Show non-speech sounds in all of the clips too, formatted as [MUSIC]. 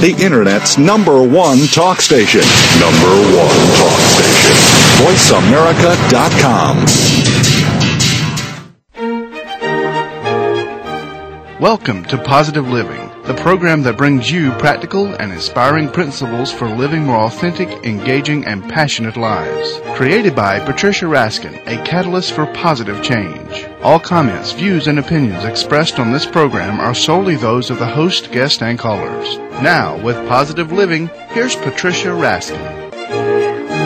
the Internet's number one talk station. Number one talk station. VoiceAmerica.com. Welcome to Positive Living the program that brings you practical and inspiring principles for living more authentic, engaging, and passionate lives. Created by Patricia Raskin, a catalyst for positive change. All comments, views, and opinions expressed on this program are solely those of the host, guest, and callers. Now, with Positive Living, here's Patricia Raskin.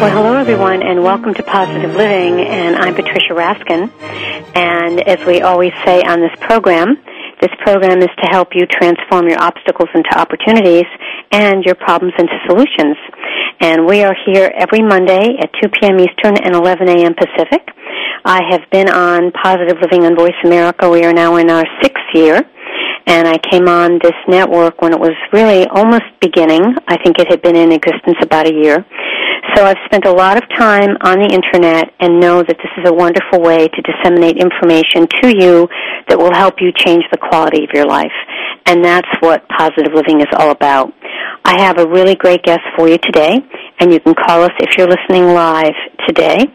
Well, hello everyone, and welcome to Positive Living, and I'm Patricia Raskin. And as we always say on this program, this program is to help you transform your obstacles into opportunities and your problems into solutions. And we are here every Monday at 2 p.m. Eastern and 11 a.m. Pacific. I have been on Positive Living on Voice America. We are now in our sixth year. And I came on this network when it was really almost beginning. I think it had been in existence about a year. So I've spent a lot of time on the internet and know that this is a wonderful way to disseminate information to you that will help you change the quality of your life. And that's what positive living is all about. I have a really great guest for you today, and you can call us if you're listening live today,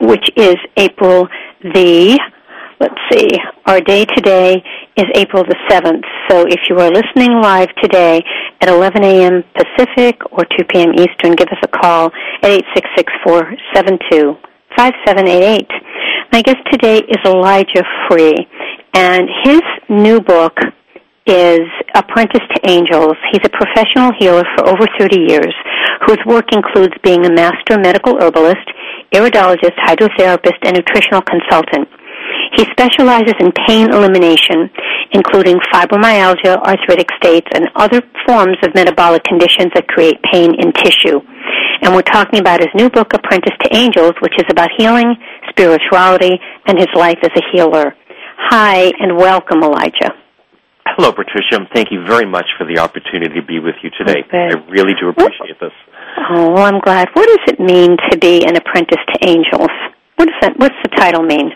which is April the let's see, our day today is April the 7th. So if you are listening live today at 11 a.m. Pacific or 2 p.m. Eastern, give us a call at 866-472-5788. My guest today is Elijah Free, and his new book is Apprentice to Angels. He's a professional healer for over 30 years whose work includes being a master medical herbalist, iridologist, hydrotherapist, and nutritional consultant. He specializes in pain elimination, including fibromyalgia, arthritic states, and other forms of metabolic conditions that create pain in tissue. And we're talking about his new book, Apprentice to Angels, which is about healing, spirituality, and his life as a healer. Hi, and welcome, Elijah. Hello, Patricia. Thank you very much for the opportunity to be with you today. Okay. I really do appreciate this. Oh, well, I'm glad. What does it mean to be an apprentice to angels? What does that? What's the title mean?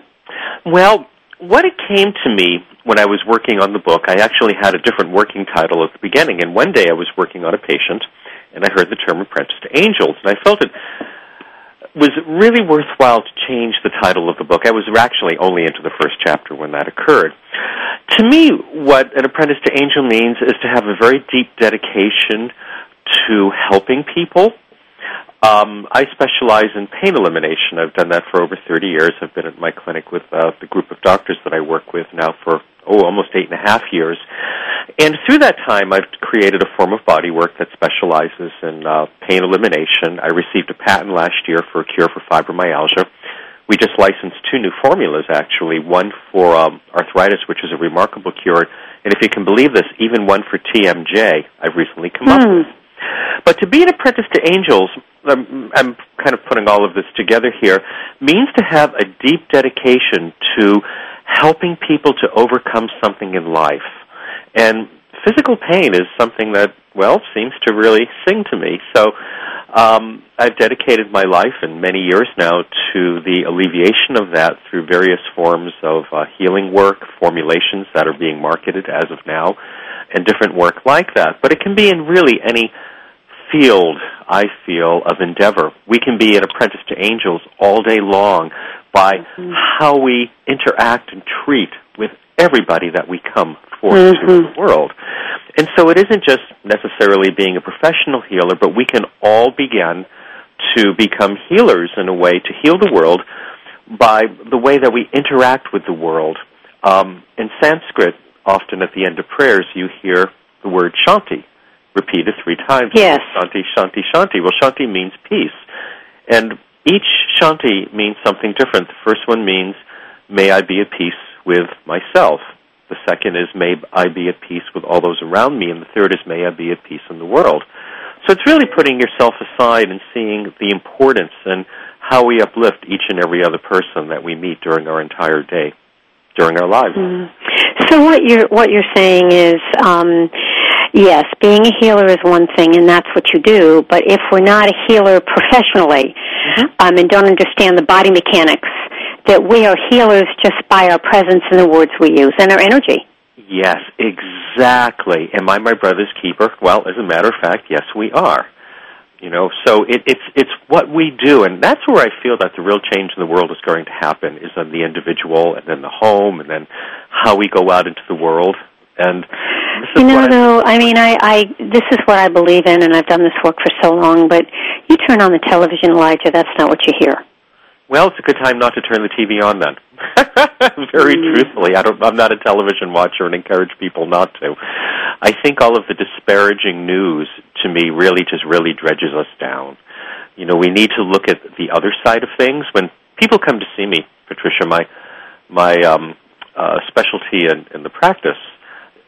Well, what it came to me when I was working on the book, I actually had a different working title at the beginning. And one day I was working on a patient, and I heard the term apprentice to angels, and I felt it was really worthwhile to change the title of the book. I was actually only into the first chapter when that occurred. To me, what an apprentice to angel means is to have a very deep dedication to helping people um, I specialize in pain elimination. I've done that for over 30 years. I've been at my clinic with uh, the group of doctors that I work with now for oh almost eight and a half years. And through that time, I've created a form of body work that specializes in uh, pain elimination. I received a patent last year for a cure for fibromyalgia. We just licensed two new formulas, actually. One for um, arthritis, which is a remarkable cure, and if you can believe this, even one for TMJ. I've recently come up Hmm. with. But to be an apprentice to angels, I'm, I'm kind of putting all of this together here, means to have a deep dedication to helping people to overcome something in life. And physical pain is something that, well, seems to really sing to me. So um, I've dedicated my life and many years now to the alleviation of that through various forms of uh, healing work, formulations that are being marketed as of now, and different work like that. But it can be in really any field, I feel, of endeavor. We can be an apprentice to angels all day long by how we interact and treat with everybody that we come forth to the world. And so it isn't just necessarily being a professional healer, but we can all begin to become healers in a way to heal the world by the way that we interact with the world. Um, in Sanskrit, often at the end of prayers, you hear the word shanti repeated three times. Yes. Shanti, shanti, shanti. Well, shanti means peace. And each shanti means something different. The first one means, may I be at peace with myself. The second is, may I be at peace with all those around me. And the third is, may I be at peace in the world. So it's really putting yourself aside and seeing the importance and how we uplift each and every other person that we meet during our entire day, during our lives. Mm-hmm. So what you're what you're saying is, um, yes, being a healer is one thing, and that's what you do. But if we're not a healer professionally, um, and don't understand the body mechanics, that we are healers just by our presence and the words we use and our energy. Yes, exactly. Am I my brother's keeper? Well, as a matter of fact, yes, we are. You know, so it, it's it's what we do, and that's where I feel that the real change in the world is going to happen is on the individual, and then the home, and then how we go out into the world. And you know, though, I mean, I, I this is what I believe in, and I've done this work for so long. But you turn on the television, Elijah, that's not what you hear. Well, it's a good time not to turn the TV on then. [LAUGHS] Very mm. truthfully, I don't. I'm not a television watcher and encourage people not to. I think all of the disparaging news to me really just really dredges us down. You know, we need to look at the other side of things. When people come to see me, Patricia, my my um, uh, specialty in, in the practice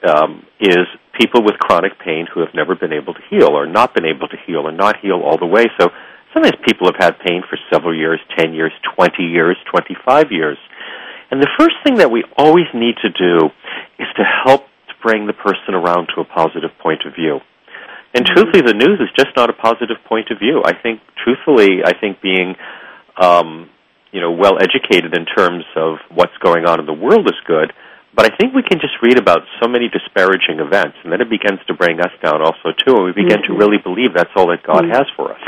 um, is people with chronic pain who have never been able to heal or not been able to heal or not heal all the way. So sometimes people have had pain for several years, 10 years, 20 years, 25 years. And the first thing that we always need to do is to help to bring the person around to a positive point of view. And mm-hmm. truthfully, the news is just not a positive point of view. I think, truthfully, I think being, um, you know, well educated in terms of what's going on in the world is good. But I think we can just read about so many disparaging events, and then it begins to bring us down also too, and we begin mm-hmm. to really believe that's all that God mm-hmm. has for us.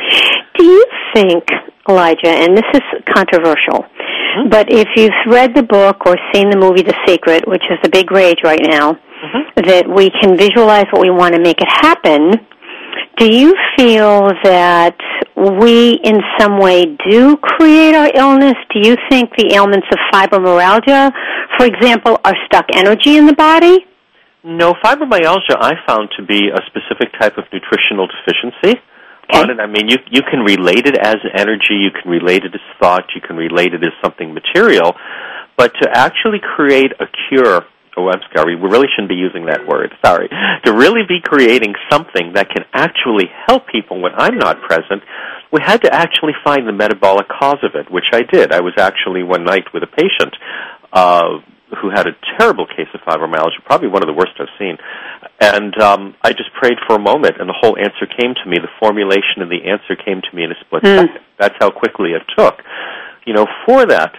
Do you think, Elijah, and this is controversial, mm-hmm. but if you've read the book or seen the movie The Secret, which is a big rage right now, mm-hmm. that we can visualize what we want to make it happen, do you feel that we in some way do create our illness? Do you think the ailments of fibromyalgia, for example, are stuck energy in the body? No, fibromyalgia I found to be a specific type of nutritional deficiency. Okay. On it. I mean, you you can relate it as energy, you can relate it as thought, you can relate it as something material, but to actually create a cure oh, I'm sorry, we really shouldn't be using that word, sorry, to really be creating something that can actually help people when I'm not present, we had to actually find the metabolic cause of it, which I did. I was actually one night with a patient uh, who had a terrible case of fibromyalgia, probably one of the worst I've seen. And um, I just prayed for a moment, and the whole answer came to me. The formulation of the answer came to me in a split mm. second. That's how quickly it took, you know, for that.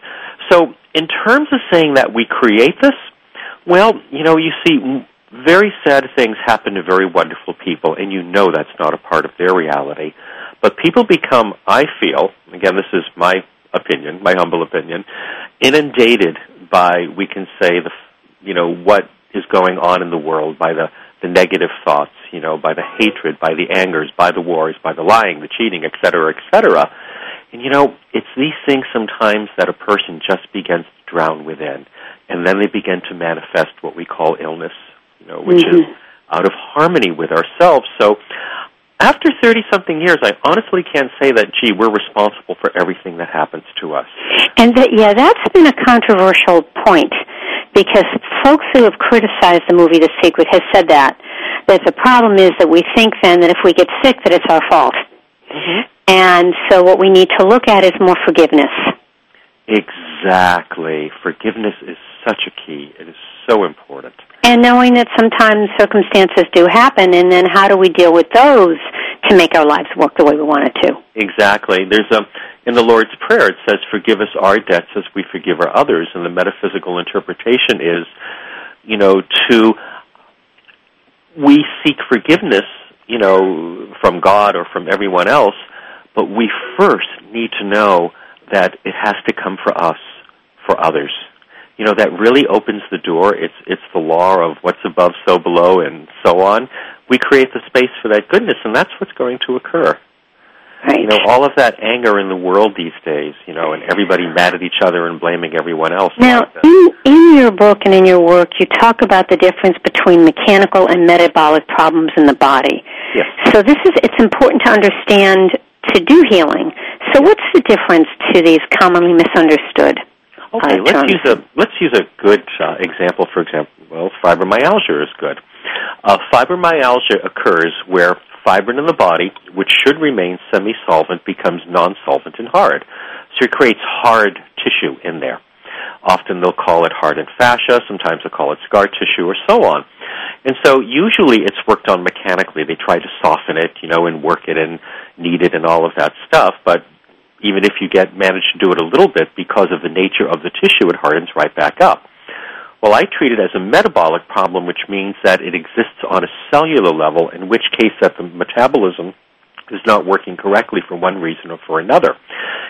So, in terms of saying that we create this, well, you know, you see, very sad things happen to very wonderful people, and you know that's not a part of their reality. But people become, I feel, again, this is my opinion, my humble opinion, inundated by, we can say, the, you know, what is going on in the world by the, the negative thoughts, you know, by the hatred, by the angers, by the wars, by the lying, the cheating, et cetera, et cetera. And you know, it's these things sometimes that a person just begins to drown within and then they begin to manifest what we call illness, you know, which mm-hmm. is out of harmony with ourselves. So after 30 something years, I honestly can't say that, gee, we're responsible for everything that happens to us. And that, yeah, that's been a controversial point because folks who have criticized the movie The Secret has said that. That the problem is that we think then that if we get sick that it's our fault. Mm-hmm. And so what we need to look at is more forgiveness. Exactly. Forgiveness is such a key. It is so important. And knowing that sometimes circumstances do happen, and then how do we deal with those to make our lives work the way we want it to? Exactly. There's a in the Lord's Prayer it says, "Forgive us our debts as we forgive our others," and the metaphysical interpretation is, you know, to we seek forgiveness, you know, from God or from everyone else, but we first need to know that it has to come for us, for others you know that really opens the door. It's it's the law of what's above so below and so on. We create the space for that goodness and that's what's going to occur. Right. you know all of that anger in the world these days you know and everybody mad at each other and blaming everyone else. Now in in your book and in your work you talk about the difference between mechanical and metabolic problems in the body. Yes. so this is it's important to understand to do healing. So what's the difference to these commonly misunderstood Okay, let's use a let's use a good uh, example. For example, well, fibromyalgia is good. Uh, fibromyalgia occurs where fibrin in the body, which should remain semi-solvent, becomes non-solvent and hard. So it creates hard tissue in there. Often they'll call it hardened fascia. Sometimes they'll call it scar tissue, or so on. And so usually it's worked on mechanically. They try to soften it, you know, and work it and knead it and all of that stuff. But even if you get manage to do it a little bit because of the nature of the tissue, it hardens right back up. Well, I treat it as a metabolic problem, which means that it exists on a cellular level, in which case that the metabolism is not working correctly for one reason or for another.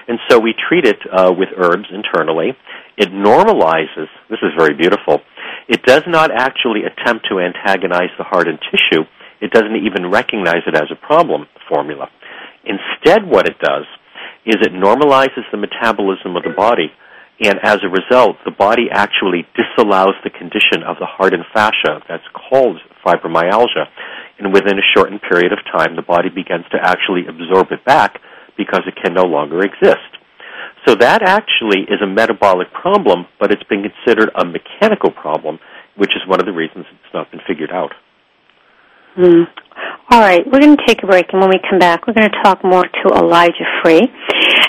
And so we treat it uh, with herbs internally. It normalizes, this is very beautiful, it does not actually attempt to antagonize the hardened tissue. It doesn't even recognize it as a problem, formula. Instead, what it does is it normalizes the metabolism of the body, and as a result, the body actually disallows the condition of the hardened fascia that's called fibromyalgia. And within a shortened period of time, the body begins to actually absorb it back because it can no longer exist. So that actually is a metabolic problem, but it's been considered a mechanical problem, which is one of the reasons it's not been figured out. Mm. All right, we're going to take a break, and when we come back, we're going to talk more to Elijah Free.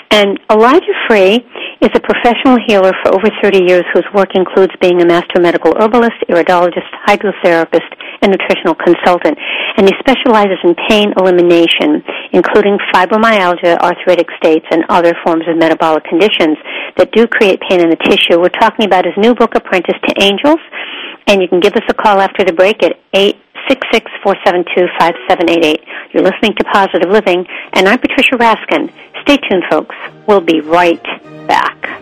And Elijah Free is a professional healer for over 30 years whose work includes being a master medical herbalist, iridologist, hydrotherapist, and nutritional consultant. And he specializes in pain elimination, including fibromyalgia, arthritic states, and other forms of metabolic conditions that do create pain in the tissue. We're talking about his new book, Apprentice to Angels, and you can give us a call after the break at 8 866-472-5788. You're listening to Positive Living, and I'm Patricia Raskin. Stay tuned, folks. We'll be right back.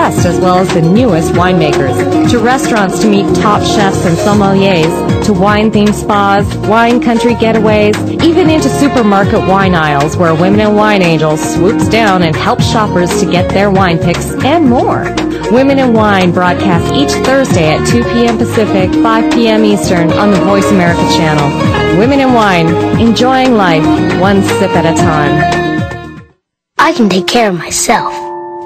as well as the newest winemakers, to restaurants to meet top chefs and sommeliers, to wine-themed spas, wine country getaways, even into supermarket wine aisles where Women in Wine Angels swoops down and helps shoppers to get their wine picks and more. Women in Wine broadcasts each Thursday at 2 p.m. Pacific, 5 p.m. Eastern on the Voice America channel. Women in Wine, enjoying life one sip at a time. I can take care of myself.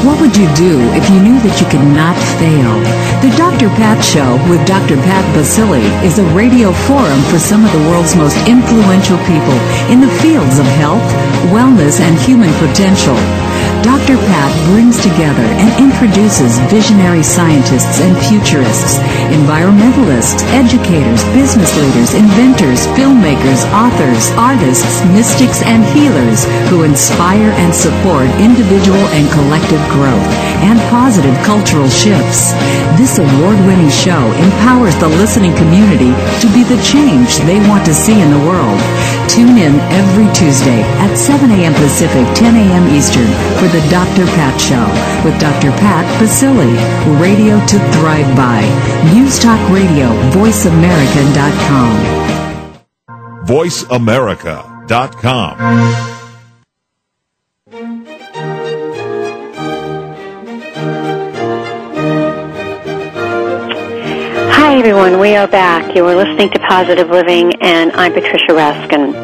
What would you do if you knew that you could not fail? The Dr. Pat Show with Dr. Pat Baccili is a radio forum for some of the world's most influential people in the fields of health, wellness, and human potential. Dr. Pat brings together and introduces visionary scientists and futurists, environmentalists, educators, business leaders, inventors, filmmakers, authors, artists, mystics, and healers who inspire and support individual and collective growth and positive cultural shifts. This award-winning show empowers the listening community to be the change they want to see in the world. Tune in every Tuesday at 7 a.m. Pacific, 10 a.m. Eastern for the Dr. Pat Show with Dr. Pat Baccili, radio to thrive by. News Talk Radio, voiceamerica.com. VoiceAmerica.com. everyone. We are back. You are listening to Positive Living, and I'm Patricia Raskin.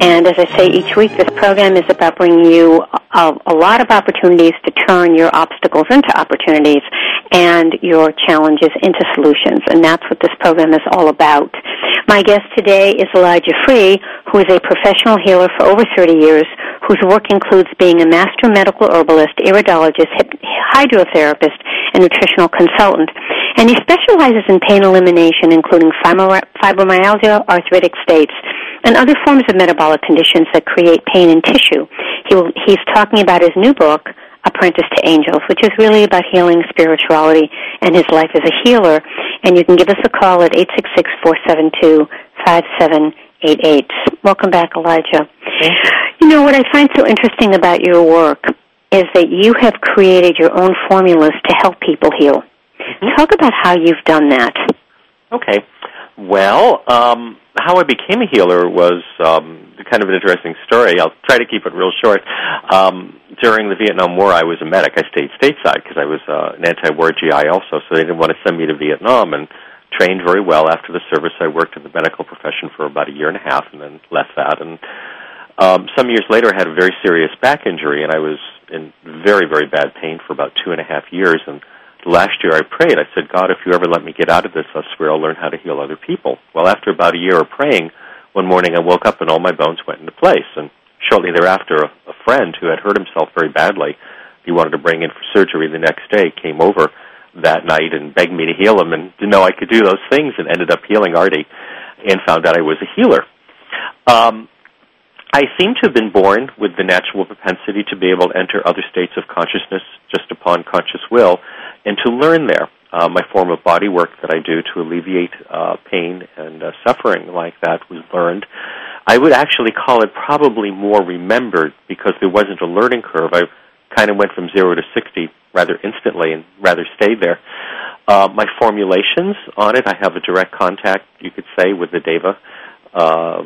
And as I say each week, this program is about bringing you a, a, lot of opportunities to turn your obstacles into opportunities and your challenges into solutions. And that's what this program is all about. My guest today is Elijah Free, who is a professional healer for over 30 years, whose work includes being a master medical herbalist, iridologist, hydrotherapist, and nutritional consultant. And he specializes in pain elimination, including fibromyalgia, arthritic states, and other forms of metabolic conditions that create pain in tissue. He will, he's talking about his new book, Apprentice to Angels, which is really about healing spirituality and his life as a healer. And you can give us a call at 866-472-5788. Welcome back, Elijah. You. you know, what I find so interesting about your work is that you have created your own formulas to help people heal. Talk about how you've done that. Okay. Well, um, how I became a healer was um, kind of an interesting story. I'll try to keep it real short. Um, during the Vietnam War, I was a medic. I stayed stateside because I was uh, an anti-war GI also, so they didn't want to send me to Vietnam and trained very well after the service. I worked in the medical profession for about a year and a half and then left that. And um, some years later, I had a very serious back injury, and I was in very, very bad pain for about two and a half years. And last year I prayed. I said, God, if you ever let me get out of this, I swear I'll learn how to heal other people. Well, after about a year of praying, one morning I woke up and all my bones went into place. And shortly thereafter, a, a friend who had hurt himself very badly, he wanted to bring in for surgery the next day, came over that night and begged me to heal him and didn't know I could do those things and ended up healing Artie and found out I was a healer. Um, I seem to have been born with the natural propensity to be able to enter other states of consciousness just upon conscious will and to learn there. Uh, my form of body work that I do to alleviate uh, pain and uh, suffering like that was learned. I would actually call it probably more remembered because there wasn't a learning curve. I kind of went from zero to 60 rather instantly and rather stayed there. Uh, my formulations on it, I have a direct contact, you could say, with the Deva, uh,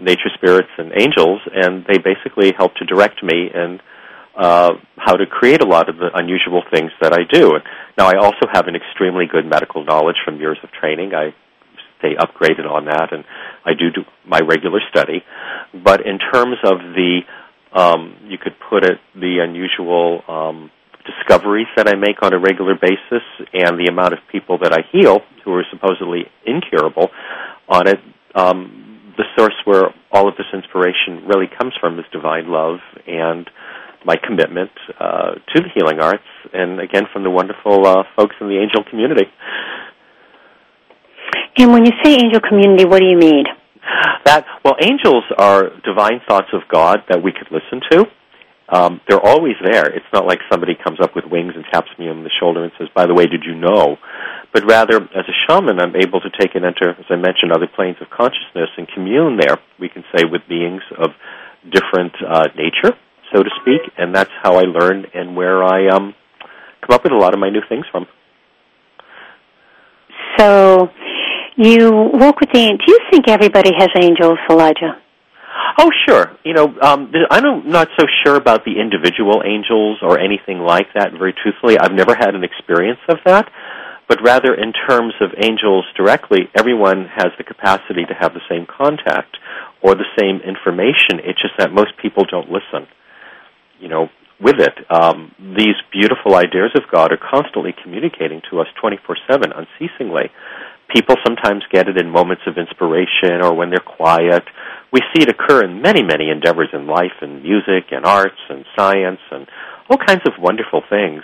nature spirits and angels, and they basically help to direct me and uh, how to create a lot of the unusual things that I do. Now, I also have an extremely good medical knowledge from years of training. I stay upgraded on that, and I do do my regular study. But in terms of the, um, you could put it, the unusual um, discoveries that I make on a regular basis, and the amount of people that I heal who are supposedly incurable on it. Um, the source where all of this inspiration really comes from is divine love and my commitment uh, to the healing arts, and again from the wonderful uh, folks in the angel community. And when you say angel community, what do you mean? That well, angels are divine thoughts of God that we could listen to. Um, they're always there. It's not like somebody comes up with wings and taps me on the shoulder and says, "By the way, did you know?" But rather, as a shaman, I'm able to take and enter, as I mentioned, other planes of consciousness and commune there. We can say with beings of different uh, nature, so to speak, and that's how I learn and where I um, come up with a lot of my new things from. So, you work with the. Do you think everybody has angels, Elijah? Oh, sure. You know, um, I'm not so sure about the individual angels or anything like that. Very truthfully, I've never had an experience of that. But rather, in terms of angels directly, everyone has the capacity to have the same contact or the same information. It's just that most people don't listen you know, with it. Um, these beautiful ideas of God are constantly communicating to us 24 7, unceasingly. People sometimes get it in moments of inspiration or when they're quiet. We see it occur in many, many endeavors in life, in music and arts and science and all kinds of wonderful things.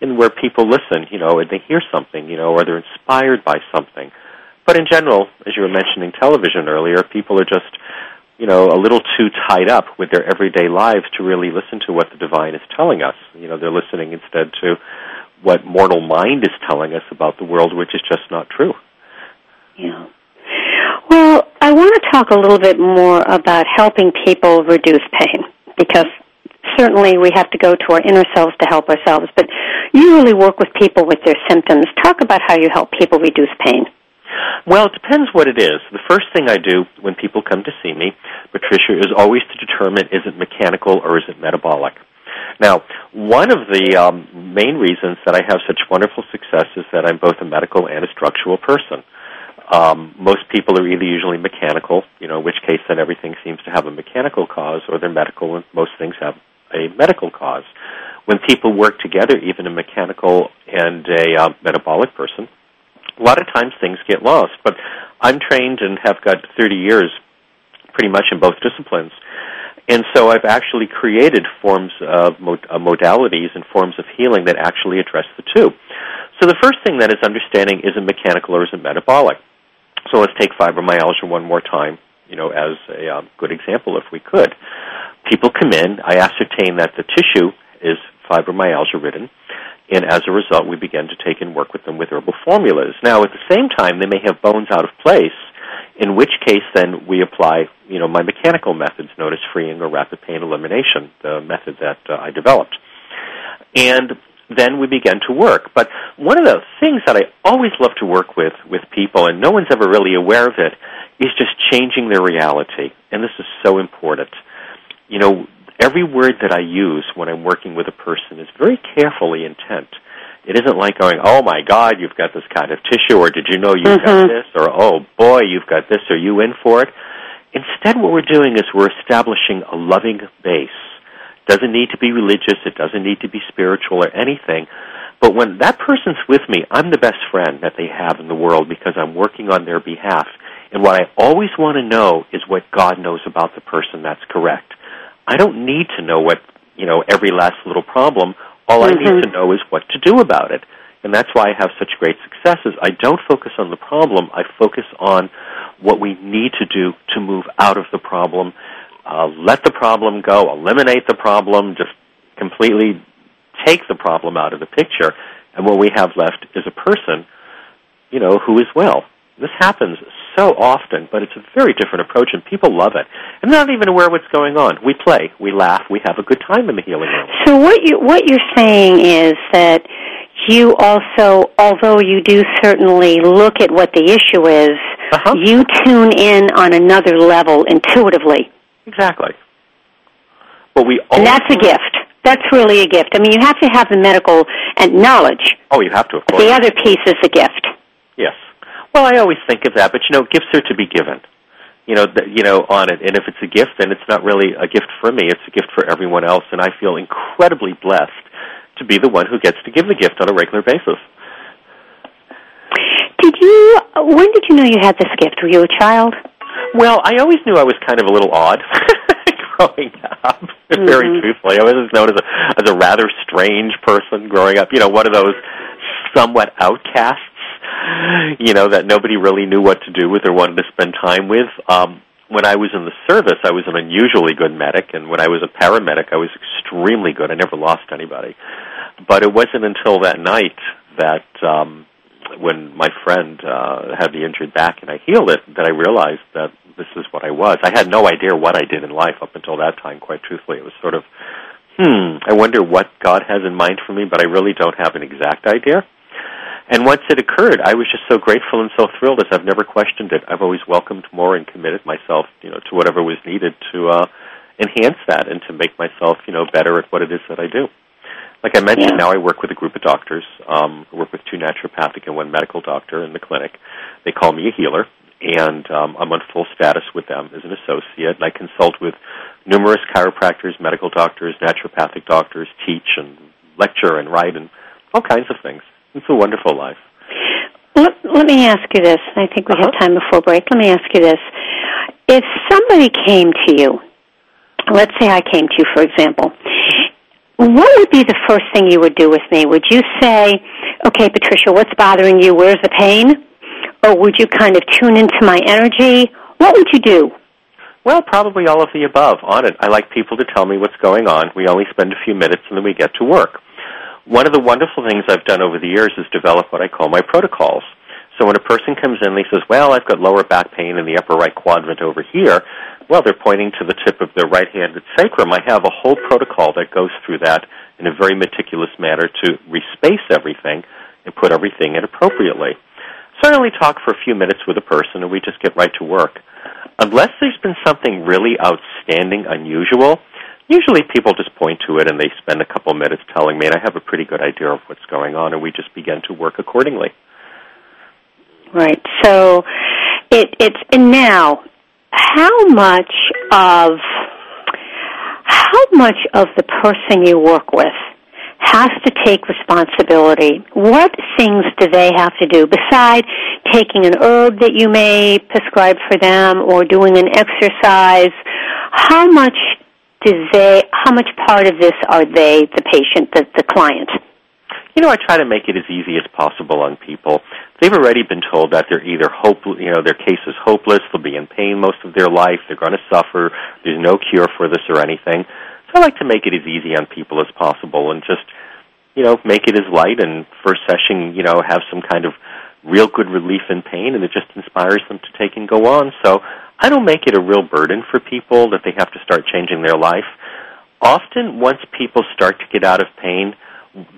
And where people listen, you know, and they hear something, you know, or they're inspired by something. But in general, as you were mentioning television earlier, people are just you know, a little too tied up with their everyday lives to really listen to what the divine is telling us. You know, they're listening instead to what mortal mind is telling us about the world, which is just not true. Yeah. Well, I want to talk a little bit more about helping people reduce pain because certainly we have to go to our inner selves to help ourselves, but you really work with people with their symptoms. Talk about how you help people reduce pain. Well, it depends what it is. The first thing I do when people come to see me, Patricia, is always to determine is it mechanical or is it metabolic. Now, one of the um, main reasons that I have such wonderful success is that I'm both a medical and a structural person. Um, most people are either usually mechanical, you know, in which case then everything seems to have a mechanical cause, or they're medical, and most things have a medical cause. When people work together, even a mechanical and a uh, metabolic person, a lot of times things get lost. But I'm trained and have got 30 years pretty much in both disciplines. And so I've actually created forms of mod- uh, modalities and forms of healing that actually address the two. So the first thing that is understanding is it mechanical or is it metabolic? So let's take fibromyalgia one more time, you know, as a um, good example if we could. People come in, I ascertain that the tissue is fibromyalgia ridden, and as a result we begin to take and work with them with herbal formulas. Now at the same time they may have bones out of place, in which case then we apply, you know, my mechanical methods notice freeing or rapid pain elimination, the method that uh, I developed. And then we begin to work. But one of the things that I always love to work with with people, and no one's ever really aware of it, is just changing their reality. And this is so important. You know, every word that I use when I'm working with a person is very carefully intent. It isn't like going, "Oh my God, you've got this kind of tissue," or "Did you know you've mm-hmm. got this?" or "Oh boy, you've got this." Are you in for it? Instead, what we're doing is we're establishing a loving base doesn't need to be religious. It doesn't need to be spiritual or anything. But when that person's with me, I'm the best friend that they have in the world because I'm working on their behalf. And what I always want to know is what God knows about the person that's correct. I don't need to know what, you know, every last little problem. All mm-hmm. I need mm-hmm. to know is what to do about it. And that's why I have such great successes. I don't focus on the problem. I focus on what we need to do to move out of the problem uh, let the problem go, eliminate the problem, just completely take the problem out of the picture, and what we have left is a person, you know, who is well. This happens so often, but it's a very different approach, and people love it. And they're not even aware what's going on. We play, we laugh, we have a good time in the healing room. So what you what you're saying is that you also, although you do certainly look at what the issue is, uh-huh. you tune in on another level intuitively. Exactly. But we and that's a gift. That's really a gift. I mean, you have to have the medical and knowledge. Oh, you have to, of course. The other piece is a gift. Yes. Well, I always think of that, but you know, gifts are to be given. You know, th- you know, on it. And if it's a gift, then it's not really a gift for me. It's a gift for everyone else, and I feel incredibly blessed to be the one who gets to give the gift on a regular basis. Did you? When did you know you had this gift? Were you a child? Well, I always knew I was kind of a little odd [LAUGHS] growing up. Mm-hmm. Very truthfully, I was known as a as a rather strange person growing up. You know, one of those somewhat outcasts. You know that nobody really knew what to do with or wanted to spend time with. Um, when I was in the service, I was an unusually good medic, and when I was a paramedic, I was extremely good. I never lost anybody. But it wasn't until that night that um, when my friend uh, had the injured back and I healed it that I realized that this is what I was. I had no idea what I did in life up until that time, quite truthfully. It was sort of, hmm, I wonder what God has in mind for me, but I really don't have an exact idea. And once it occurred, I was just so grateful and so thrilled as I've never questioned it. I've always welcomed more and committed myself, you know, to whatever was needed to uh, enhance that and to make myself, you know, better at what it is that I do. Like I mentioned, yeah. now I work with a group of doctors. Um, I work with two naturopathic and one medical doctor in the clinic. They call me a healer, and um, I'm on full status with them as an associate. And I consult with numerous chiropractors, medical doctors, naturopathic doctors, teach and lecture and write and all kinds of things. It's a wonderful life. Let, let me ask you this. I think we uh-huh. have time before break. Let me ask you this. If somebody came to you, let's say I came to you, for example, what would be the first thing you would do with me? Would you say, okay, Patricia, what's bothering you? Where's the pain? Or would you kind of tune into my energy? What would you do? Well, probably all of the above. On it, I like people to tell me what's going on. We only spend a few minutes and then we get to work. One of the wonderful things I've done over the years is develop what I call my protocols. So when a person comes in and he says, well, I've got lower back pain in the upper right quadrant over here, well, they're pointing to the tip of their right-handed sacrum. I have a whole protocol that goes through that in a very meticulous manner to respace everything and put everything in appropriately. So I only talk for a few minutes with a person and we just get right to work. Unless there's been something really outstanding, unusual, usually people just point to it and they spend a couple minutes telling me, and I have a pretty good idea of what's going on, and we just begin to work accordingly. Right. So it, it's and now how much of how much of the person you work with has to take responsibility? What things do they have to do besides taking an herb that you may prescribe for them or doing an exercise? How much do they how much part of this are they, the patient, the, the client? you know, I try to make it as easy as possible on people. They've already been told that they're either hope, you know, their case is hopeless, they'll be in pain most of their life, they're going to suffer, there's no cure for this or anything. So I like to make it as easy on people as possible and just, you know, make it as light and first session, you know, have some kind of real good relief in pain and it just inspires them to take and go on. So I don't make it a real burden for people that they have to start changing their life. Often, once people start to get out of pain,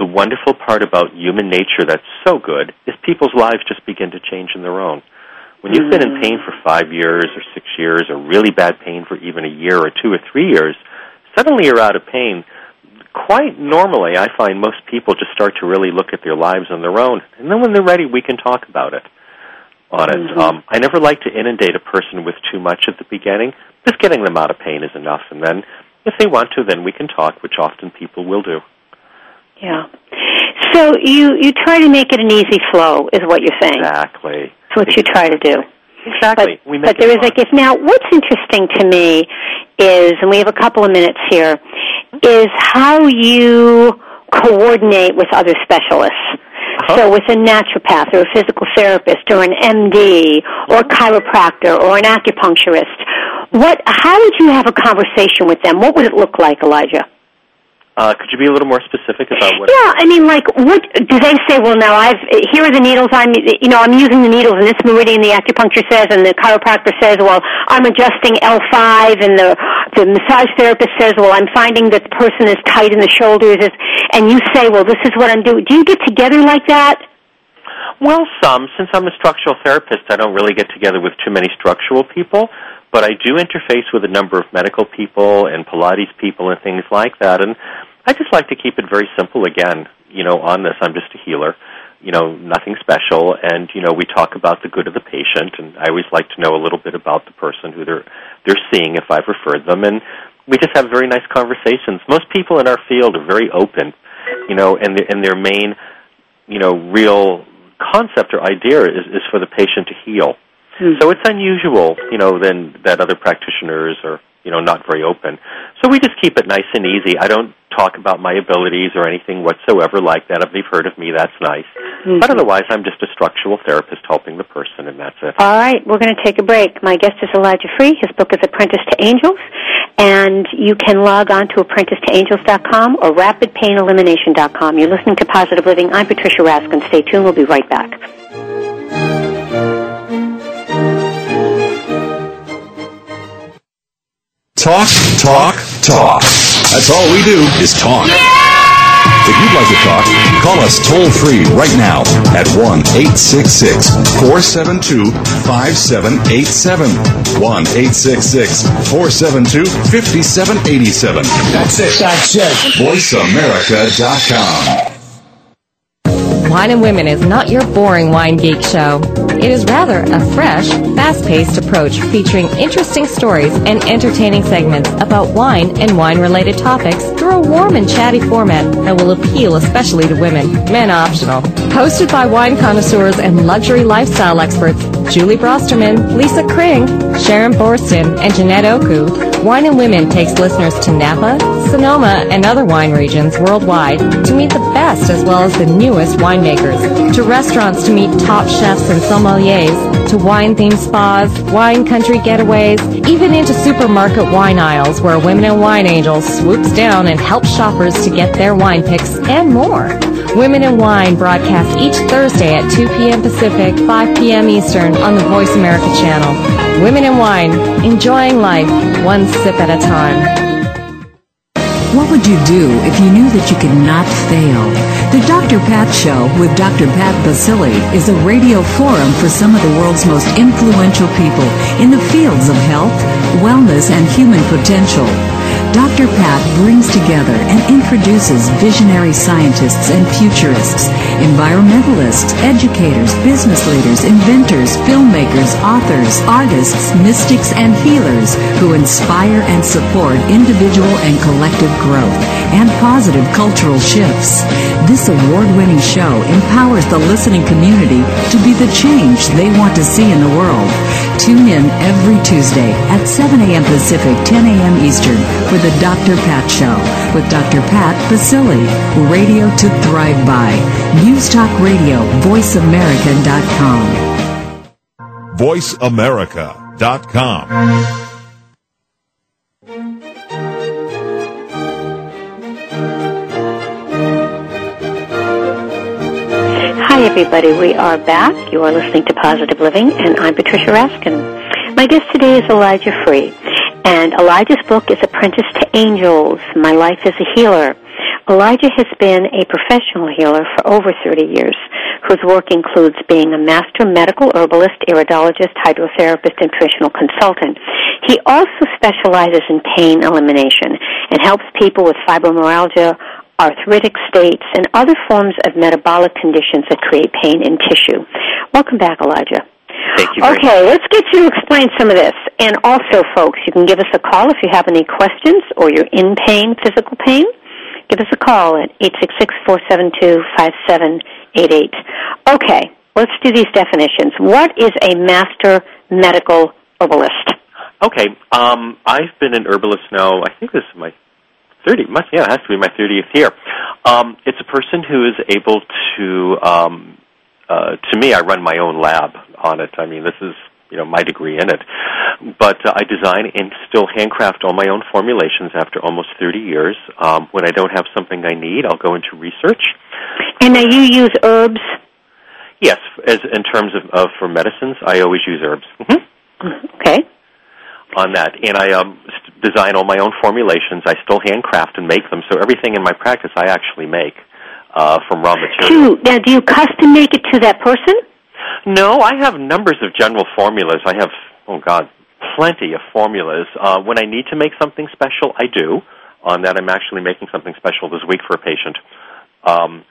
the wonderful part about human nature that's so good is people's lives just begin to change in their own. When you've been in mm-hmm. pain for five years or six years, or really bad pain for even a year or two or three years, suddenly you're out of pain. Quite normally, I find most people just start to really look at their lives on their own, and then when they're ready, we can talk about it. On it, Mm-hmm. um, I never like to inundate a person with too much at the beginning. Just getting them out of pain is enough, and then if they want to, then we can talk, which often people will do. Yeah. So you you try to make it an easy flow, is what you're saying. Exactly. That's what you try to do. Exactly. But, we make but there is a fun. gift. Now, what's interesting to me is, and we have a couple of minutes here, is how you coordinate with other specialists. Uh-huh. So with a naturopath or a physical therapist or an MD or a chiropractor or an acupuncturist, what, how would you have a conversation with them? What would it look like, Elijah? Uh, could you be a little more specific about what? Yeah, I mean, like, what do they say? Well, now I've here are the needles. I'm, you know, I'm using the needles in this meridian. The acupuncture says, and the chiropractor says, well, I'm adjusting L5, and the the massage therapist says, well, I'm finding that the person is tight in the shoulders. And you say, well, this is what I'm doing. Do you get together like that? Well, some. Since I'm a structural therapist, I don't really get together with too many structural people, but I do interface with a number of medical people and Pilates people and things like that. And I just like to keep it very simple. Again, you know, on this, I'm just a healer. You know, nothing special, and you know, we talk about the good of the patient, and I always like to know a little bit about the person who they're they're seeing if I've referred them, and we just have very nice conversations. Most people in our field are very open, you know, and the, and their main, you know, real concept or idea is, is for the patient to heal. Hmm. So it's unusual, you know, than that other practitioners are, you know, not very open. So we just keep it nice and easy. I don't talk about my abilities or anything whatsoever like that. If they've heard of me, that's nice. Mm-hmm. But otherwise, I'm just a structural therapist helping the person, and that's it. All right, we're going to take a break. My guest is Elijah Free. His book is Apprentice to Angels, and you can log on to apprenticetoangels.com or rapidpainelimination.com. You're listening to Positive Living. I'm Patricia Raskin. Stay tuned. We'll be right back. Talk, talk, talk. That's all we do is talk. If you'd like to talk, call us toll free right now at 1 866 472 5787. 1 866 472 5787. That's it. That's it. VoiceAmerica.com. Wine and Women is not your boring wine geek show. It is rather a fresh, fast-paced approach featuring interesting stories and entertaining segments about wine and wine-related topics through a warm and chatty format that will appeal especially to women, men optional. Hosted by wine connoisseurs and luxury lifestyle experts Julie Brosterman, Lisa Kring, Sharon Borston, and Jeanette Oku, Wine and Women takes listeners to Napa, Sonoma, and other wine regions worldwide to meet the best as well as the newest winemakers, to restaurants to meet top chefs and sommeliers, to wine-themed spas, wine country getaways, even into supermarket wine aisles where Women and Wine Angels swoops down and helps shoppers to get their wine picks and more. Women in Wine broadcast each Thursday at 2 p.m. Pacific, 5 p.m. Eastern on the Voice America channel. Women in Wine, enjoying life one sip at a time. What would you do if you knew that you could not fail? The Dr. Pat Show with Dr. Pat Baccili is a radio forum for some of the world's most influential people in the fields of health, wellness, and human potential. Dr. Pat brings together and introduces visionary scientists and futurists, environmentalists, educators, business leaders, inventors, filmmakers, authors, artists, mystics, and healers who inspire and support individual and collective growth and positive cultural shifts. This award-winning show empowers the listening community to be the change they want to see in the world. Tune in every Tuesday at 7 a.m. Pacific, 10 a.m. Eastern for the Dr. Pat Show with Dr. Pat Baccili. Radio to thrive by. News Talk Radio, VoiceAmerica.com. VoiceAmerica.com. everybody. We are back. You are listening to Positive Living, and I'm Patricia Raskin. My guest today is Elijah Free, and Elijah's book is Apprentice to Angels My Life as a Healer. Elijah has been a professional healer for over 30 years, whose work includes being a master medical herbalist, iridologist, hydrotherapist, and nutritional consultant. He also specializes in pain elimination and helps people with fibromyalgia, arthritic states, and other forms of metabolic conditions that create pain in tissue. Welcome back, Elijah. Thank you. Okay, let's get you to explain some of this. And also, folks, you can give us a call if you have any questions or you're in pain, physical pain. Give us a call at 866-472-5788. Okay, let's do these definitions. What is a master medical herbalist? Okay, um, I've been an herbalist now. I think this is my 30. Must yeah, it has to be my 30th year. Um, it's a person who is able to. Um, uh, to me, I run my own lab on it. I mean, this is you know my degree in it, but uh, I design and still handcraft all my own formulations after almost 30 years. Um, when I don't have something I need, I'll go into research. And now you use herbs. Yes, as in terms of, of for medicines, I always use herbs. Mm-hmm. Okay. On that, and I um, design all my own formulations. I still handcraft and make them. So everything in my practice, I actually make uh, from raw material. Do, now, do you custom make it to that person? No, I have numbers of general formulas. I have, oh God, plenty of formulas. Uh, when I need to make something special, I do. On that, I'm actually making something special this week for a patient. Um,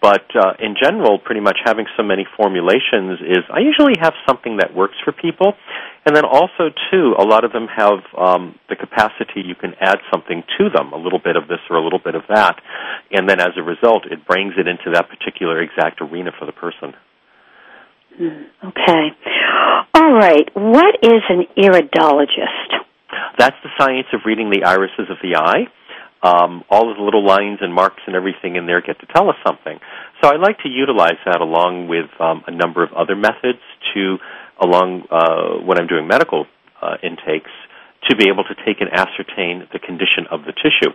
but uh, in general, pretty much having so many formulations is I usually have something that works for people, and then also too, a lot of them have um, the capacity you can add something to them, a little bit of this or a little bit of that, and then as a result, it brings it into that particular exact arena for the person. Okay. All right. What is an iridologist? That's the science of reading the irises of the eye. Um, all of the little lines and marks and everything in there get to tell us something. So I like to utilize that along with um, a number of other methods to, along uh, when I'm doing medical uh, intakes, to be able to take and ascertain the condition of the tissue.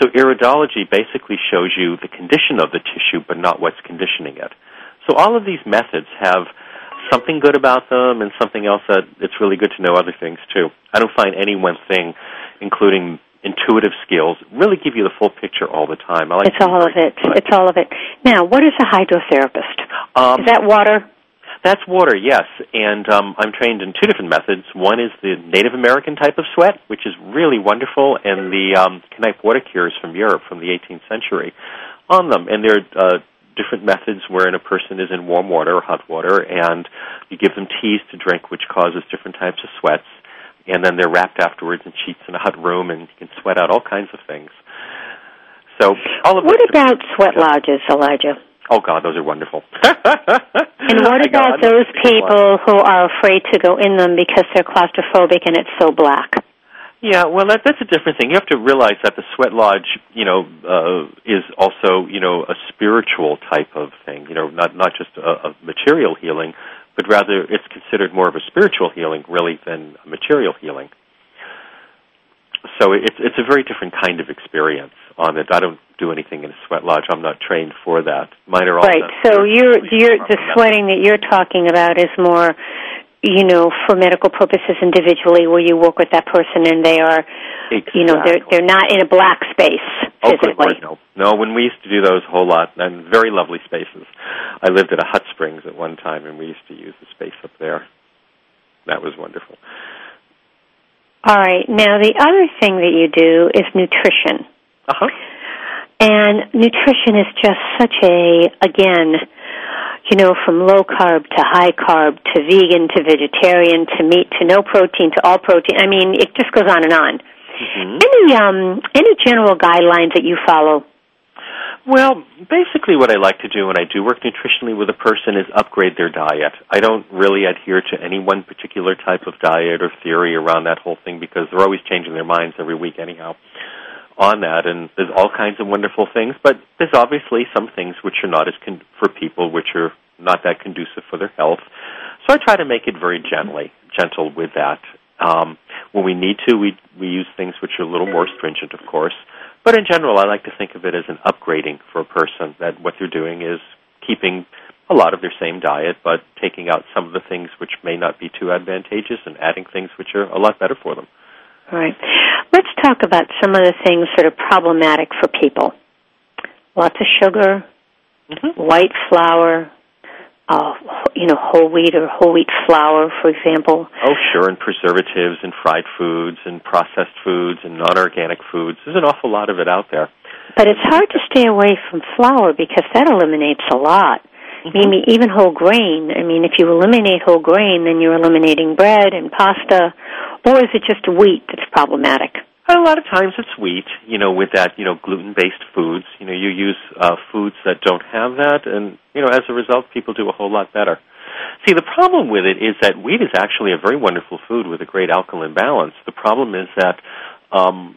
So iridology basically shows you the condition of the tissue, but not what's conditioning it. So all of these methods have something good about them and something else that it's really good to know other things too. I don't find any one thing, including intuitive skills, really give you the full picture all the time. I like it's all of it. It's all of it. Now, what is a hydrotherapist? Um, is that water? That's water, yes. And um, I'm trained in two different methods. One is the Native American type of sweat, which is really wonderful, and the um, Kneipp water cures from Europe from the 18th century on them. And there are uh, different methods wherein a person is in warm water or hot water, and you give them teas to drink, which causes different types of sweats and then they're wrapped afterwards in sheets in a hot room, and you can sweat out all kinds of things. So all of what about sweat lodges, Elijah? Oh God, those are wonderful. [LAUGHS] and what about those people who are afraid to go in them because they're claustrophobic and it's so black? Yeah, well, that, that's a different thing. You have to realize that the sweat lodge, you know, uh, is also, you know, a spiritual type of thing. You know, not not just a, a material healing, but rather it's considered more of a spiritual healing really than a material healing. So it's it's a very different kind of experience on it. I don't do anything in a sweat lodge. I'm not trained for that. Mine are all right. So you're you're the sweating that you're talking about is more, you know, for medical purposes individually, where you work with that person and they are, exactly. you know, they're they're not in a black space physically. Oh, good Lord, no. No, when we used to do those a whole lot, and very lovely spaces. I lived at a hot springs at one time, and we used to use the space up there. That was wonderful. All right. Now, the other thing that you do is nutrition. Uh huh. And nutrition is just such a, again, you know, from low carb to high carb to vegan to vegetarian to meat to no protein to all protein. I mean, it just goes on and on. Mm-hmm. Any um any general guidelines that you follow? Well, basically, what I like to do when I do work nutritionally with a person is upgrade their diet. I don't really adhere to any one particular type of diet or theory around that whole thing because they're always changing their minds every week, anyhow, on that. And there's all kinds of wonderful things, but there's obviously some things which are not as con- for people which are not that conducive for their health. So I try to make it very gently, gentle with that. Um, when we need to, we we use things which are a little more stringent, of course. But in general, I like to think of it as an upgrading for a person. That what they're doing is keeping a lot of their same diet, but taking out some of the things which may not be too advantageous and adding things which are a lot better for them. All right. Let's talk about some of the things that are problematic for people. Lots of sugar, mm-hmm. white flour, uh, you know, whole wheat or whole wheat flour, for example. Oh, sure, and preservatives and fried foods and processed foods and non-organic foods. There's an awful lot of it out there. But it's hard to stay away from flour because that eliminates a lot. Mm-hmm. Maybe even whole grain. I mean, if you eliminate whole grain, then you're eliminating bread and pasta. Or is it just wheat that's problematic? A lot of times it's wheat, you know, with that, you know, gluten-based foods. You know, you use uh, foods that don't have that, and you know, as a result, people do a whole lot better. See, the problem with it is that wheat is actually a very wonderful food with a great alkaline balance. The problem is that um,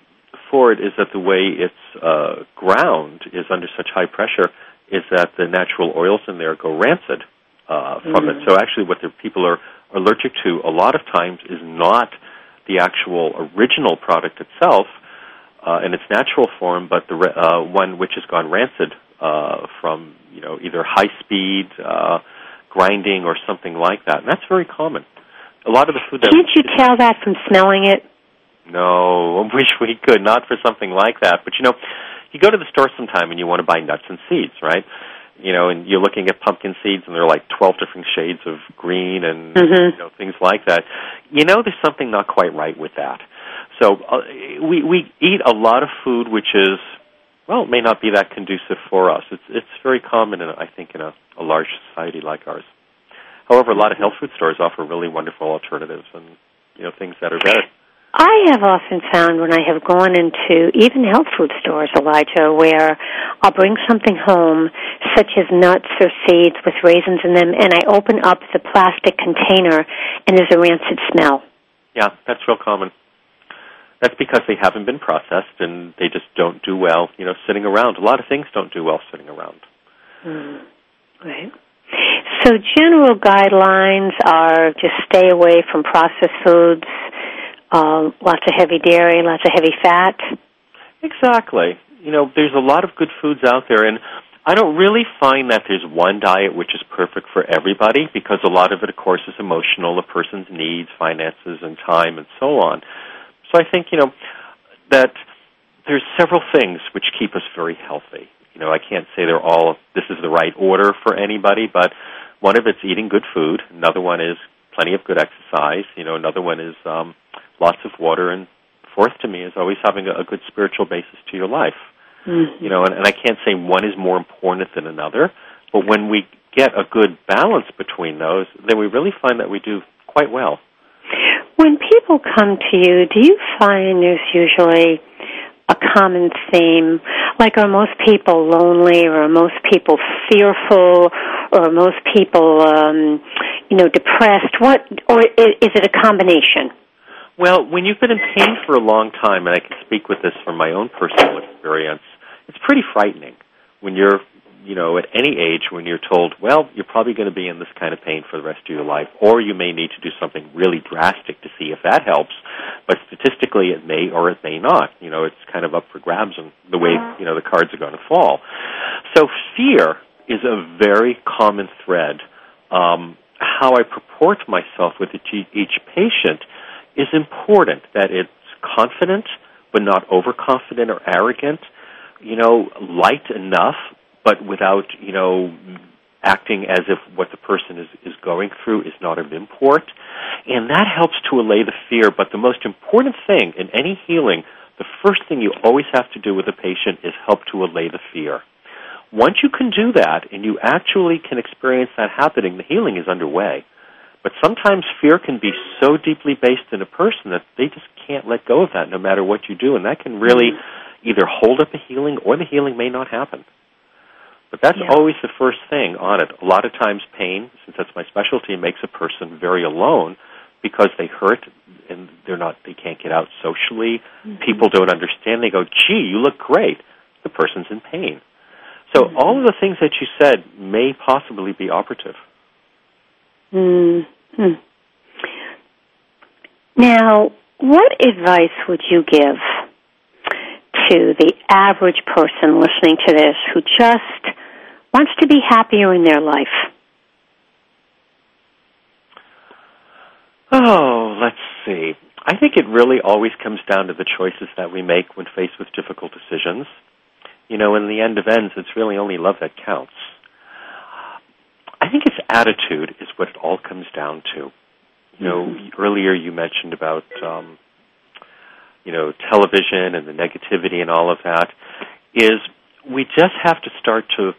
for it is that the way it's uh, ground is under such high pressure is that the natural oils in there go rancid uh, from mm. it. So actually, what the people are allergic to a lot of times is not the actual original product itself uh, in its natural form, but the uh, one which has gone rancid uh, from you know either high speed uh, grinding or something like that, and that's very common. A lot of the food. Can't you tell that from smelling it? No, [LAUGHS] I wish we could. Not for something like that, but you know, you go to the store sometime and you want to buy nuts and seeds, right? You know, and you're looking at pumpkin seeds, and there are like 12 different shades of green and mm-hmm. you know things like that. You know, there's something not quite right with that. So uh, we we eat a lot of food which is well, it may not be that conducive for us. It's it's very common, in, I think, in a, a large society like ours. However, a lot of health food stores offer really wonderful alternatives and you know things that are better. I have often found when I have gone into even health food stores, Elijah, where I'll bring something home, such as nuts or seeds with raisins in them, and I open up the plastic container and there's a rancid smell. Yeah, that's real common. That's because they haven't been processed and they just don't do well, you know, sitting around. A lot of things don't do well sitting around. Mm. Right. So general guidelines are just stay away from processed foods, uh, lots of heavy dairy, lots of heavy fat. Exactly. You know, there's a lot of good foods out there, and I don't really find that there's one diet which is perfect for everybody because a lot of it, of course, is emotional, a person's needs, finances, and time, and so on. So I think, you know, that there's several things which keep us very healthy. You know, I can't say they're all, this is the right order for anybody, but one of it's eating good food. Another one is plenty of good exercise. You know, another one is um, lots of water, and fourth to me is always having a, a good spiritual basis to your life. Mm-hmm. You know, and, and I can't say one is more important than another, but when we get a good balance between those, then we really find that we do quite well. When people come to you, do you find there's usually a common theme? Like, are most people lonely, or are most people fearful, or are most people, um, you know, depressed? What, or is it a combination? Well, when you've been in pain for a long time, and I can speak with this from my own personal experience, it's pretty frightening when you're, you know, at any age when you're told, well, you're probably going to be in this kind of pain for the rest of your life, or you may need to do something really drastic to see if that helps. But statistically, it may or it may not. You know, it's kind of up for grabs and the way, you know, the cards are going to fall. So fear is a very common thread. Um, how I purport myself with each, each patient is important that it's confident but not overconfident or arrogant. You know light enough but without you know acting as if what the person is is going through is not of import. And that helps to allay the fear but the most important thing in any healing the first thing you always have to do with a patient is help to allay the fear. Once you can do that and you actually can experience that happening the healing is underway but sometimes fear can be so deeply based in a person that they just can't let go of that no matter what you do. And that can really mm-hmm. either hold up a healing or the healing may not happen. But that's Yeah. always the first thing on it. A lot of times, pain, since that's my specialty, makes a person very alone because they hurt and they're not, they can't get out socially. People don't understand. They go, "Gee, you look great." The person's in pain. So all of the things that you said may possibly be operative. mm Hmm. Now, what advice would you give to the average person listening to this who just wants to be happier in their life? Oh, let's see. I think it really always comes down to the choices that we make when faced with difficult decisions. You know, in the end of ends, it's really only love that counts. I think it's attitude is what it all comes down to. You know, earlier you mentioned about um, you know television and the negativity and all of that. Is we just have to start to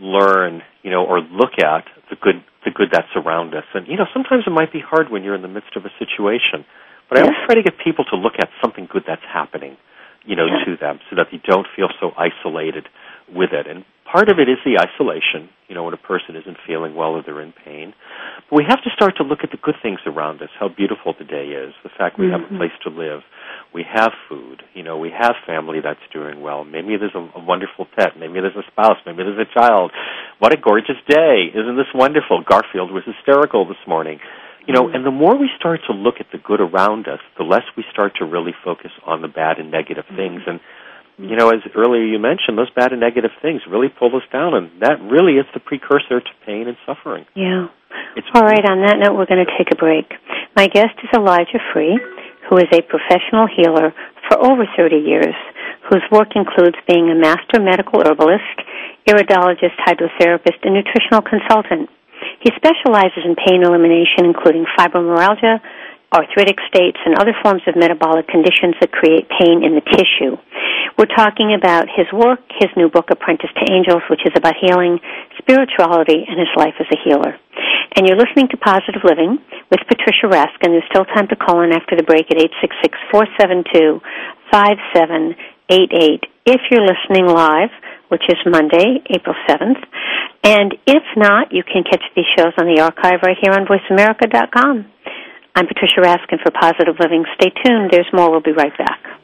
learn, you know, or look at the good the good that's around us. And you know, sometimes it might be hard when you're in the midst of a situation, but I always try to get people to look at something good that's happening, you know, to them, so that they don't feel so isolated with it. And part of it is the isolation, you know, when a person isn't feeling well or they're in pain. But we have to start to look at the good things around us, how beautiful the day is, the fact we have a Mhm. place to live, we have food, you know, we have family that's doing well. Maybe there's a, a wonderful pet, maybe there's a spouse, maybe there's a child. What a gorgeous day. Isn't this wonderful? Garfield was hysterical this morning. You know, and the more we start to look at the good around us, the less we start to really focus on the bad and negative things. And you know, as earlier you mentioned, those bad and negative things really pull us down, and that really is the precursor to pain and suffering. Yeah. It's All right, on that note, we're going to take a break. My guest is Elijah Free, who is a professional healer for over 30 years, whose work includes being a master medical herbalist, iridologist, hydrotherapist, and nutritional consultant. He specializes in pain elimination, including fibromyalgia, arthritic states, and other forms of metabolic conditions that create pain in the tissue. We're talking about his work, his new book, Apprentice to Angels, which is about healing, spirituality, and his life as a healer. And you're listening to Positive Living with Patricia Raskin. There's still time to call in after the break at 866-472-5788 if you're listening live, which is Monday, April 7th. And if not, you can catch these shows on the archive right here on voiceamerica.com. I'm Patricia Raskin for Positive Living. Stay tuned. There's more. We'll be right back.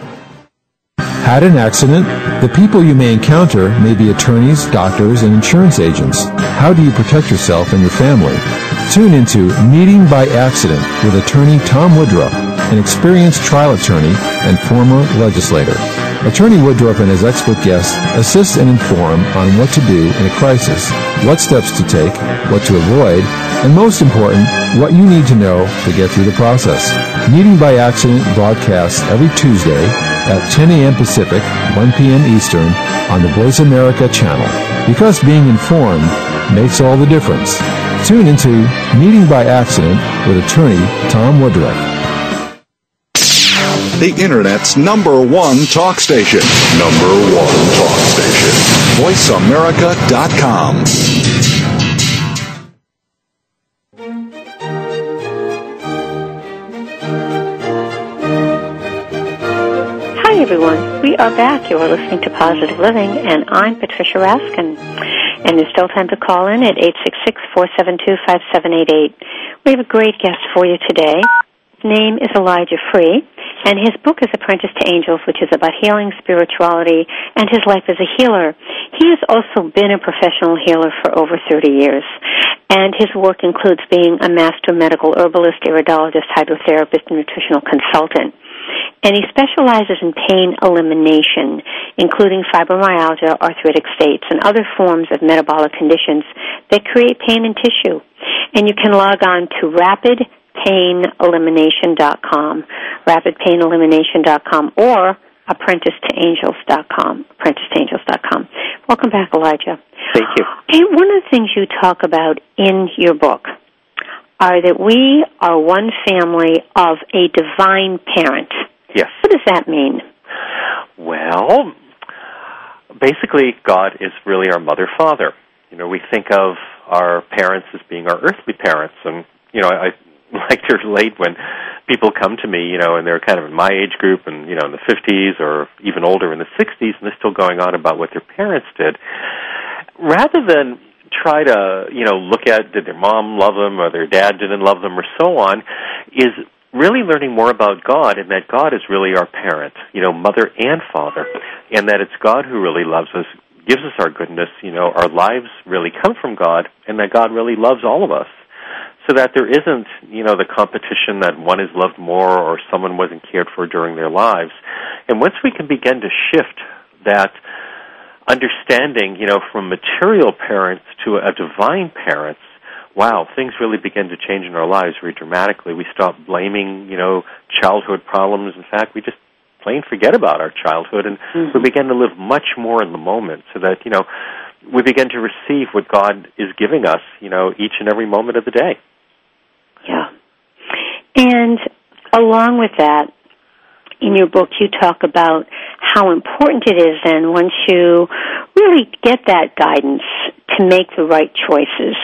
Had an accident? The people you may encounter may be attorneys, doctors, and insurance agents. How do you protect yourself and your family? Tune into Meeting by Accident with attorney Tom Woodruff, an experienced trial attorney and former legislator. Attorney Woodruff and his expert guests assist and inform on what to do in a crisis, what steps to take, what to avoid, and most important, what you need to know to get through the process. Meeting by Accident broadcasts every Tuesday at 10 a.m. Pacific, 1 p.m. Eastern on the Voice America channel. Because being informed makes all the difference. Tune into Meeting by Accident with attorney Tom Woodruff. The Internet's number one talk station. Number one talk station. VoiceAmerica.com. everyone. We are back. You are listening to Positive Living, and I'm Patricia Raskin. And there's still time to call in at 866-472-5788. We have a great guest for you today. His name is Elijah Free, and his book is Apprentice to Angels, which is about healing, spirituality, and his life as a healer. He has also been a professional healer for over 30 years, and his work includes being a master medical herbalist, iridologist, hydrotherapist, and nutritional consultant and he specializes in pain elimination, including fibromyalgia, arthritic states, and other forms of metabolic conditions that create pain in tissue. And you can log on to rapidpainelimination.com, rapidpainelimination.com, or apprenticetoangels.com, apprenticetoangels.com. Welcome back, Elijah. Thank you. Hey, one of the things you talk about in your book are that we are one family of a divine parent. Yes. What does that mean? Well, basically, God is really our mother father. You know, we think of our parents as being our earthly parents, and you know, I, I [LAUGHS] like to relate when people come to me, you know, and they're kind of in my age group, and you know, in the fifties or even older in the sixties, and they're still going on about what their parents did, rather than try to you know look at did their mom love them or their dad didn't love them or so on is really learning more about God and that God is really our parent, you know, mother and father, and that it's God who really loves us, gives us our goodness, you know, our lives really come from God, and that God really loves all of us. So that there isn't, you know, the competition that one is loved more or someone wasn't cared for during their lives. And once we can begin to shift that understanding, you know, from material parents to a divine parents, wow, things really begin to change in our lives very dramatically. We stop blaming, you know, childhood problems. In fact, we just plain forget about our childhood and mm-hmm. we begin to live much more in the moment so that, you know, we begin to receive what God is giving us, you know, each and every moment of the day. Yeah. And along with that, in your book, you talk about how important it is then once you really get that guidance to make the right choices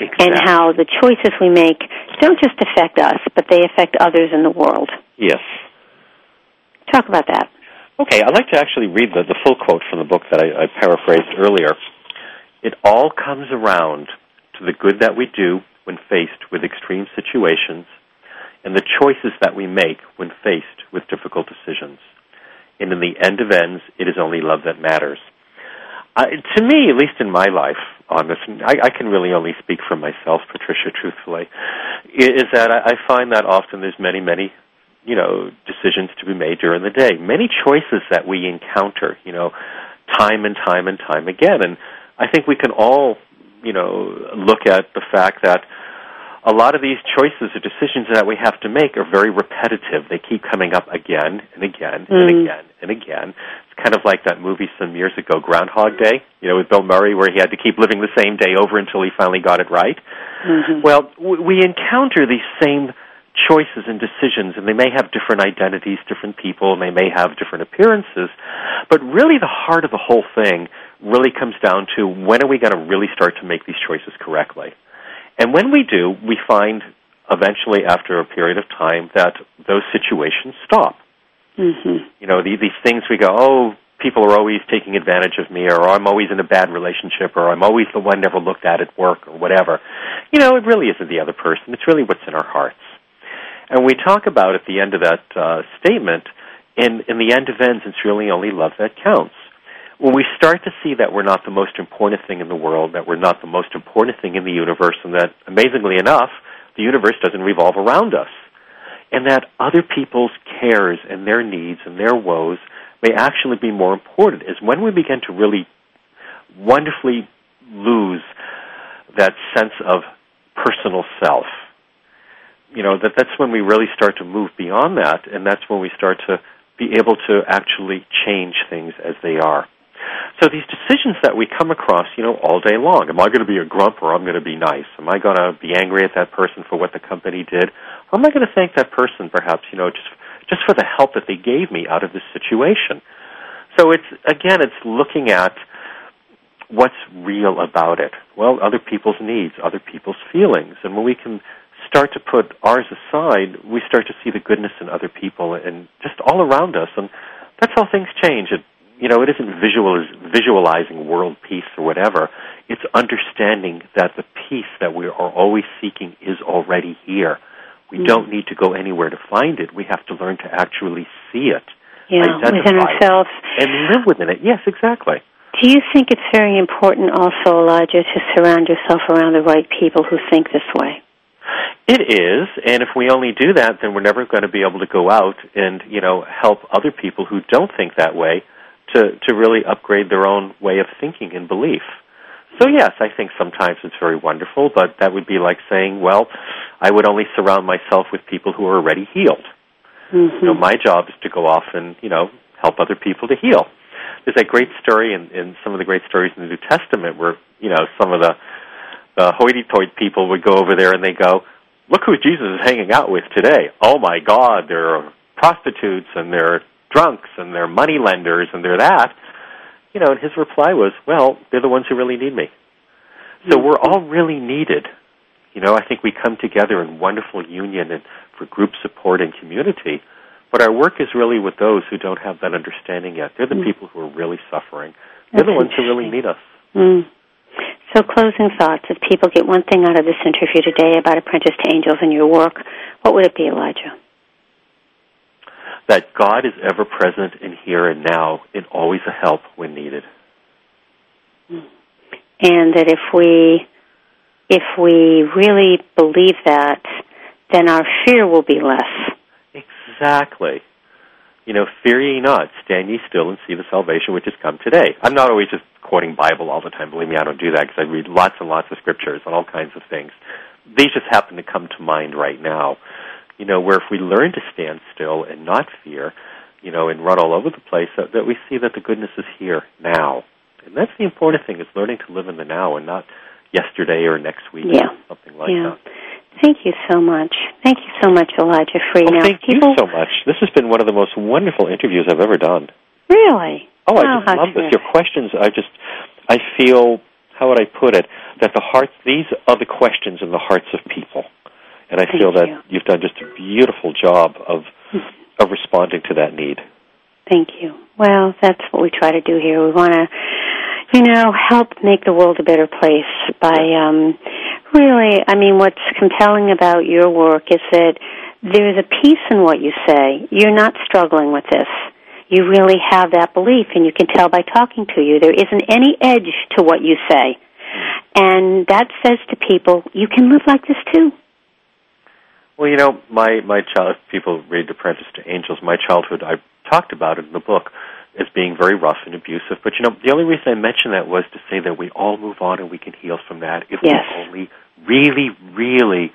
exactly. and how the choices we make don't just affect us, but they affect others in the world. Yes. Talk about that. Okay, I'd like to actually read the, the full quote from the book that I, I paraphrased earlier. It all comes around to the good that we do when faced with extreme situations and the choices that we make when faced with difficult decisions. And in the end of ends, it is only love that matters. Uh, to me, at least in my life, on this, I, I can really only speak for myself, Patricia, truthfully, is that I, I find that often there's many, many, you know, decisions to be made during the day. Many choices that we encounter, you know, time and time and time again. And I think we can all, you know, look at the fact that a lot of these choices or decisions that we have to make are very repetitive. They keep coming up again and again and Mm. again and again. It's kind of like that movie some years ago, Groundhog Day, you know, with Bill Murray, where he had to keep living the same day over until he finally got it right. Mm-hmm. Well, we encounter these same choices and decisions, and they may have different identities, different people, and they may have different appearances. But really, the heart of the whole thing really comes down to when are we going to really start to make these choices correctly? And when we do, we find eventually, after a period of time, that those situations stop. Mm-hmm. You know, the, these things we go, oh, people are always taking advantage of me, or I'm always in a bad relationship, or I'm always the one never looked at at work, or whatever. You know, it really isn't the other person. It's really what's in our hearts. And we talk about at the end of that uh, statement, in, in the end of ends, it's really only love that counts when we start to see that we're not the most important thing in the world, that we're not the most important thing in the universe, and that, amazingly enough, the universe doesn't revolve around us, and that other people's cares and their needs and their woes may actually be more important, is when we begin to really wonderfully lose that sense of personal self. you know that that's when we really start to move beyond that, and that's when we start to be able to actually change things as they are. So these decisions that we come across, you know, all day long. Am I going to be a grump or I'm going to be nice? Am I going to be angry at that person for what the company did? Or am I going to thank that person perhaps, you know, just just for the help that they gave me out of this situation? So it's again, it's looking at what's real about it. Well, other people's needs, other people's feelings, and when we can start to put ours aside, we start to see the goodness in other people and just all around us, and that's how things change. It you know, it isn't visualiz- visualizing world peace or whatever. It's understanding that the peace that we are always seeking is already here. We mm. don't need to go anywhere to find it. We have to learn to actually see it, yeah, within ourselves, and live within it. Yes, exactly. Do you think it's very important also, Elijah, to surround yourself around the right people who think this way? It is, and if we only do that, then we're never going to be able to go out and you know help other people who don't think that way to, to really upgrade their own way of thinking and belief. So yes, I think sometimes it's very wonderful, but that would be like saying, well, I would only surround myself with people who are already healed. Mm-hmm. You know, my job is to go off and, you know, help other people to heal. There's a great story in, in some of the great stories in the New Testament where, you know, some of the, the hoity-toity people would go over there and they go, look who Jesus is hanging out with today. Oh my God, there are prostitutes and there are drunks and they're money lenders and they're that. You know, and his reply was, well, they're the ones who really need me. So we're all really needed. You know, I think we come together in wonderful union and for group support and community. But our work is really with those who don't have that understanding yet. They're the mm. people who are really suffering. They're That's the ones who really need us. Mm. So, closing thoughts. If people get one thing out of this interview today about Apprentice to Angels and your work, what would it be, Elijah? That God is ever present in here and now and always a help when needed. And that if we if we really believe that, then our fear will be less. Exactly. You know, fear ye not, stand ye still and see the salvation which has come today. I'm not always just quoting Bible all the time. Believe me, I don't do that because I read lots and lots of scriptures on all kinds of things. These just happen to come to mind right now you know, where if we learn to stand still and not fear, you know, and run all over the place, that, that we see that the goodness is here now. And that's the important thing is learning to live in the now and not yesterday or next week yeah. or something like yeah. that. Thank you so much. Thank you so much, Elijah Free. Oh, now, thank people... you so much. This has been one of the most wonderful interviews I've ever done. Really? Oh, I just love this. Your questions, I just, I feel, how would I put it, that the hearts, these are the questions in the hearts of people. And I Thank feel that you. you've done just a beautiful job of of responding to that need. Thank you. Well, that's what we try to do here. We want to, you know, help make the world a better place by um, really. I mean, what's compelling about your work is that there's a peace in what you say. You're not struggling with this. You really have that belief, and you can tell by talking to you. There isn't any edge to what you say. And that says to people, you can live like this too. Well, you know, my my child. People read *The *Apprentice to Angels*. My childhood, I talked about it in the book as being very rough and abusive. But you know, the only reason I mentioned that was to say that we all move on and we can heal from that if yes. we only really, really,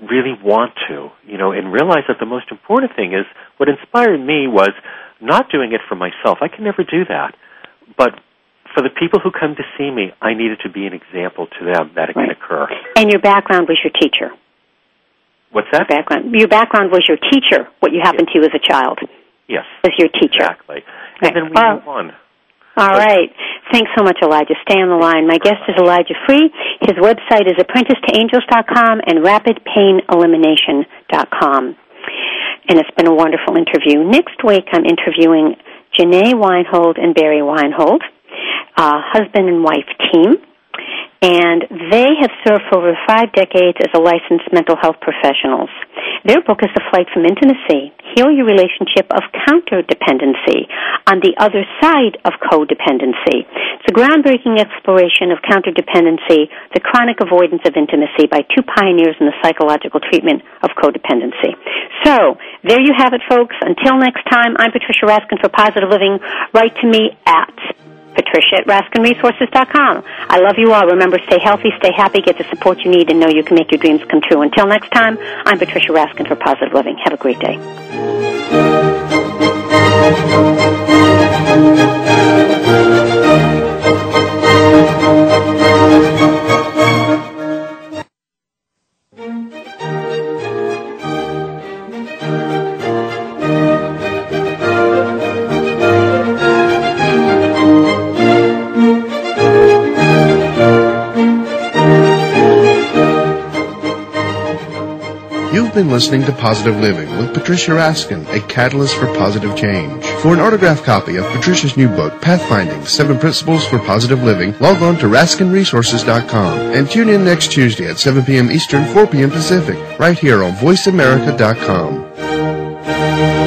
really want to. You know, and realize that the most important thing is what inspired me was not doing it for myself. I can never do that, but for the people who come to see me, I needed to be an example to them that it right. can occur. And your background was your teacher. What's that? Your background. Your background was your teacher. What you happened yes. to as a child. Yes. Was your teacher. Exactly. And then we well, move on. All right. Thanks so much, Elijah. Stay on the line. My guest is Elijah Free. His website is apprenticetoangels.com and rapidpainelimination.com. And it's been a wonderful interview. Next week, I'm interviewing Janae Weinhold and Barry Weinhold, uh, husband and wife team and they have served for over five decades as a licensed mental health professionals. Their book is The Flight from Intimacy, Heal Your Relationship of Counterdependency on the Other Side of Codependency. It's a groundbreaking exploration of counterdependency, the chronic avoidance of intimacy by two pioneers in the psychological treatment of codependency. So, there you have it, folks. Until next time, I'm Patricia Raskin for Positive Living. Write to me at Patricia at RaskinResources.com. I love you all. Remember, stay healthy, stay happy, get the support you need, and know you can make your dreams come true. Until next time, I'm Patricia Raskin for Positive Living. Have a great day. Been listening to Positive Living with Patricia Raskin, a catalyst for positive change. For an autographed copy of Patricia's new book, Pathfinding, Seven Principles for Positive Living, log on to RaskinResources.com and tune in next Tuesday at 7 p.m. Eastern, 4 p.m. Pacific, right here on VoiceAmerica.com.